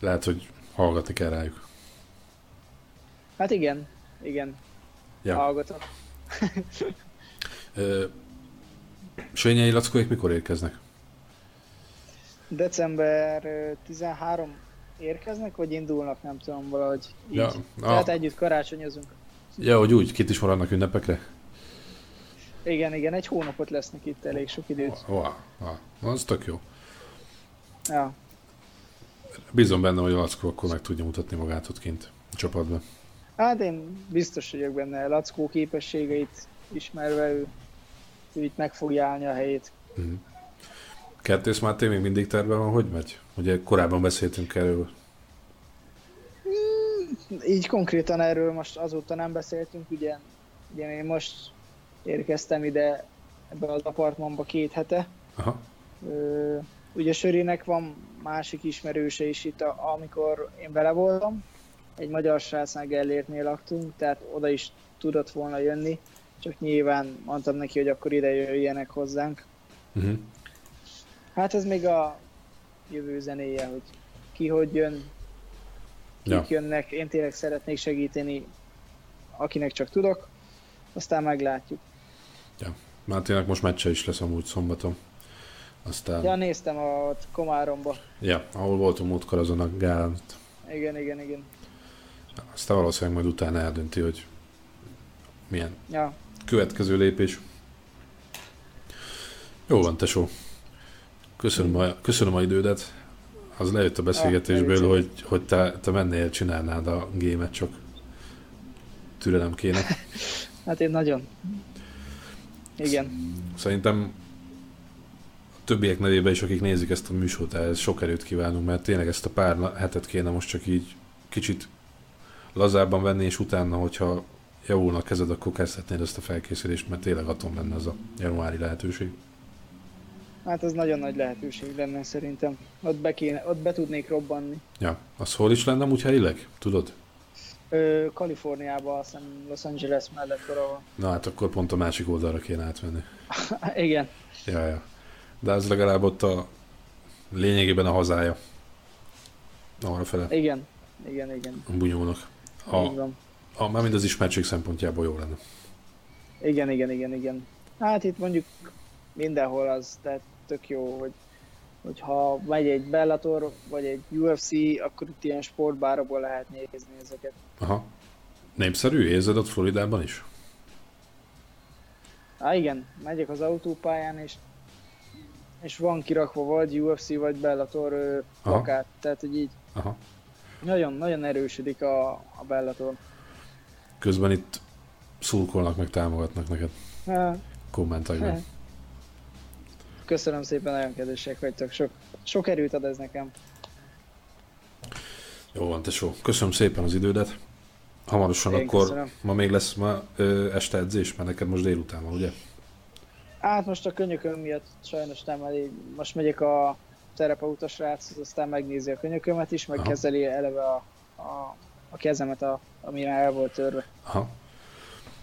Lehet, hogy hallgatni kell rájuk. Hát igen, igen, Ja. hallgatok. Ö, Sényei lackóik mikor érkeznek? December ö, 13 érkeznek, vagy indulnak, nem tudom, valahogy így. Ja, Tehát ah, együtt karácsonyozunk. ja, hogy úgy, kit is maradnak ünnepekre? Igen, igen, egy hónapot lesznek itt, elég sok időt. Wow, wow, az tök jó. Ja, Bízom benne, hogy a lackó akkor meg tudja mutatni magát ott kint a csapatban. Hát én biztos vagyok benne, Lackó képességeit ismerve ő, ő itt meg fogja állni a helyét. Uh-huh. Kertész Máté még mindig terve van, hogy megy? Ugye korábban beszéltünk erről. Így konkrétan erről most azóta nem beszéltünk, ugye, ugye én most érkeztem ide ebbe az apartmanba két hete. Aha. Ö, ugye Sörének van másik ismerőse is itt, amikor én vele voltam. Egy magyar srácnál Gellértnél laktunk, tehát oda is tudott volna jönni. Csak nyilván mondtam neki, hogy akkor ide jöjjenek hozzánk. Uh-huh. Hát ez még a jövő zenéje, hogy ki hogy jön, kik Ja. jönnek. Én tényleg szeretnék segíteni, akinek csak tudok. Aztán meglátjuk. Mátének most meccse is lesz amúgy szombaton. Aztán, Ja, ja. néztem a Komáromba. ja, ahol voltunk múltkor azon a gálán. Igen, igen, igen. Aztán valószínűleg majd utána eldönti, hogy milyen Ja, következő lépés. Jó van, tesó. Köszönöm a, köszönöm a idődet. Az lejött a beszélgetésből, hogy, hogy te, te mennél, csinálnád a gémet, csak türelem kéne. hát én nagyon. Igen. Szerintem a többiek nevében is, akik nézik ezt a műsort, ehhez sok erőt kívánunk, mert tényleg ezt a pár hetet kéne most csak így kicsit lazábban venni, és utána, hogyha javulna a kezed, akkor kezdhetnéd ezt a felkészülést, mert tényleg atom lenne az a januári lehetőség. Hát ez nagyon nagy lehetőség lenne szerintem. Ott be, kéne, ott be tudnék robbanni. Ja, az hol is lenne úgy helyileg? Tudod? Ö, Kaliforniában, azt hiszem Los Angeles mellett valahol. Na hát akkor pont a másik oldalra kéne átmenni. Igen, Ja, ja. De ez legalább ott a lényegében a hazája. Arra fele, igen, igen, igen. a bunyónak. Így A, van. a, mármint az ismertség szempontjából jó lenne. Igen, igen, igen, igen. Hát itt mondjuk mindenhol az, tehát tök jó, hogy hogyha megy egy Bellator, vagy egy UFC, akkor itt ilyen sportbárokból lehet nézni ezeket. Aha. Népszerű? Érzed ott Floridában is? Á, igen, megyek az autópályán, és és van kirakva vagy UFC, vagy Bellator Aha. plakát, tehát hogy így Aha. nagyon, nagyon erősödik a, a Bellator. Közben itt szurkolnak, meg támogatnak neked Hát, kommentekben. Köszönöm szépen, nagyon kedvesek vagytok, sok, sok erőt ad ez nekem. Jó van, tesó. Köszönöm szépen az idődet. Hamarosan Én akkor, köszönöm. ma még lesz ma ö, este edzés, mert neked most délután van, ugye? Hát most a könyököm miatt sajnos nem elég. Most megyek a terapeuta sráchoz, aztán megnézi a könyökömet is, meg Aha. kezeli eleve a, a, a kezemet, a, ami el volt törve. Aha.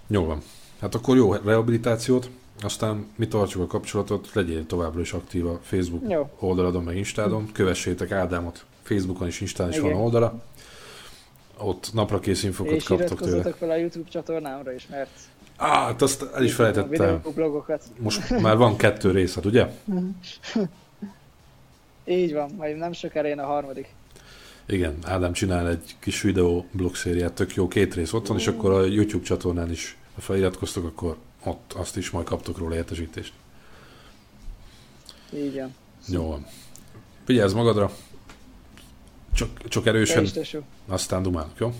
Jó van. Hát akkor jó rehabilitációt. Aztán mi tartjuk a kapcsolatot, legyél továbbra is aktív a Facebook Jó. oldaladon, meg Instádon. Kövessétek Ádámot, Facebookon és Instán is Igen. van oldala. Ott napra kész infokat És kaptok tőle. iratkozzatok fel a YouTube csatornámra is, mert Á, hát azt el is felejtettem. Most már van kettő részlet, ugye? Így van, majd nem sokára jön a harmadik. Igen, Ádám csinál egy kis videó blogszériát, tök jó, két rész ott van, és akkor a YouTube csatornán is, ha feliratkoztok, akkor ott azt is majd kaptok róla értesítést. Így van. Jó van. Vigyázz magadra, csak, csak erősen, aztán dumálok, jó?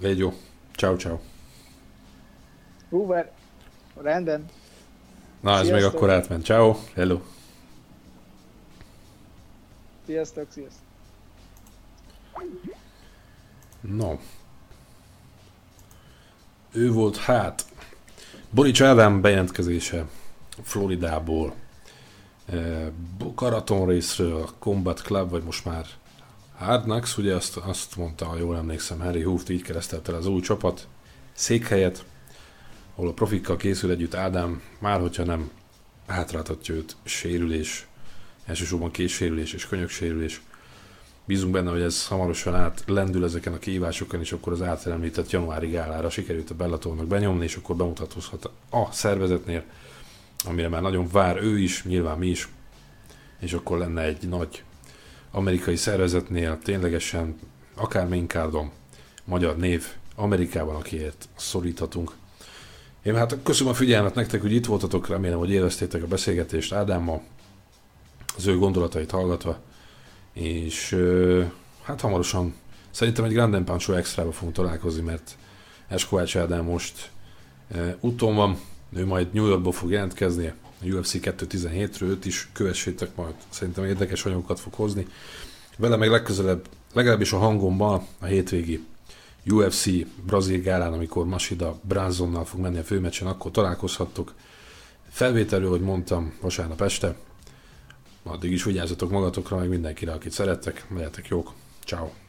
Légy jó. Ciao, ciao. Huber, rendben. Na, ez még Sziasztok. akkor átment. Ciao, hello. Sziasztok, sziasztok. No. Ő volt hát. Borics Ádám bejelentkezése Floridából. Eh, Karaton részről, Combat Club, vagy most már Hard Knocks, ugye azt, azt mondta, ha jól emlékszem, Harry Hooft így keresztelte el az új csapat székhelyet, ahol a profikkal készül együtt Ádám, már hogyha nem hátráltatja őt sérülés, elsősorban késsérülés és könyöksérülés, Bízunk benne, hogy ez hamarosan át lendül ezeken a kihívásokon, és akkor az által januári gálára sikerült a Bellatornak benyomni, és akkor bemutatkozhat a szervezetnél, amire már nagyon vár ő is, nyilván mi is, és akkor lenne egy nagy amerikai szervezetnél ténylegesen akár maincardon magyar név Amerikában, akiért szoríthatunk. Én hát köszönöm a figyelmet nektek, hogy itt voltatok, remélem, hogy élveztétek a beszélgetést Ádámmal, az ő gondolatait hallgatva, és hát hamarosan szerintem egy Grand Pancho extrába fogunk találkozni, mert Eskovács Ádám most úton van, ő majd New Yorkból fog jelentkezni, a UFC 217-ről, őt is kövessétek majd, szerintem érdekes anyagokat fog hozni. Vele meg legközelebb, legalábbis a hangomban a hétvégi UFC brazil gálán, amikor Masida Branzonnal fog menni a főmeccsen, akkor találkozhattok. Felvételről, hogy mondtam, vasárnap este, Addig is vigyázzatok magatokra, meg mindenkire, akit szerettek. Legyetek jók. Ciao.